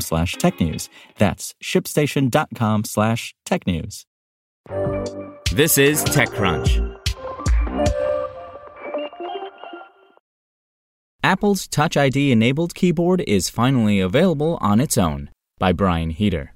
slash technews. That's shipstation.com slash technews. This is TechCrunch. Apple's Touch ID enabled keyboard is finally available on its own by Brian Heater.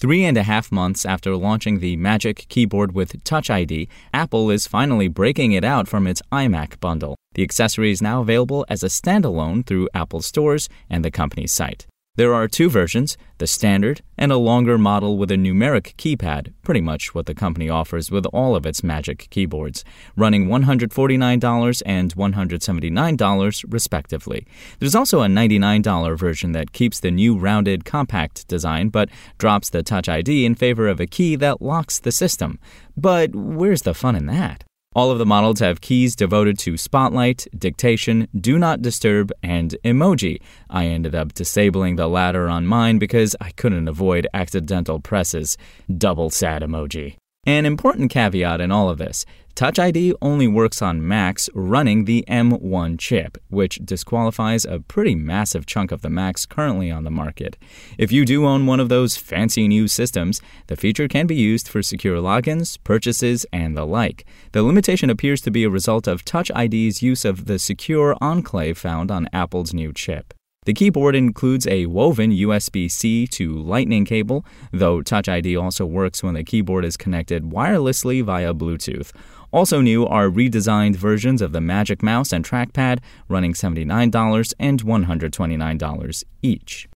Three and a half months after launching the Magic Keyboard with Touch ID, Apple is finally breaking it out from its iMac bundle. The accessory is now available as a standalone through Apple stores and the company's site. There are two versions the standard and a longer model with a numeric keypad, pretty much what the company offers with all of its Magic keyboards, running $149 and $179 respectively. There's also a $99 version that keeps the new rounded compact design but drops the Touch ID in favor of a key that locks the system. But where's the fun in that? All of the models have keys devoted to Spotlight, Dictation, Do Not Disturb, and Emoji. I ended up disabling the latter on mine because I couldn't avoid accidental presses. Double sad emoji. An important caveat in all of this Touch ID only works on Macs running the M1 chip, which disqualifies a pretty massive chunk of the Macs currently on the market. If you do own one of those fancy new systems, the feature can be used for secure logins, purchases, and the like. The limitation appears to be a result of Touch ID's use of the secure enclave found on Apple's new chip. The keyboard includes a woven USB C to Lightning cable, though Touch ID also works when the keyboard is connected wirelessly via Bluetooth. Also new are redesigned versions of the Magic Mouse and trackpad, running $79 and $129 each.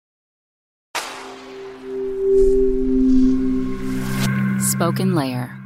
SpokenLayer.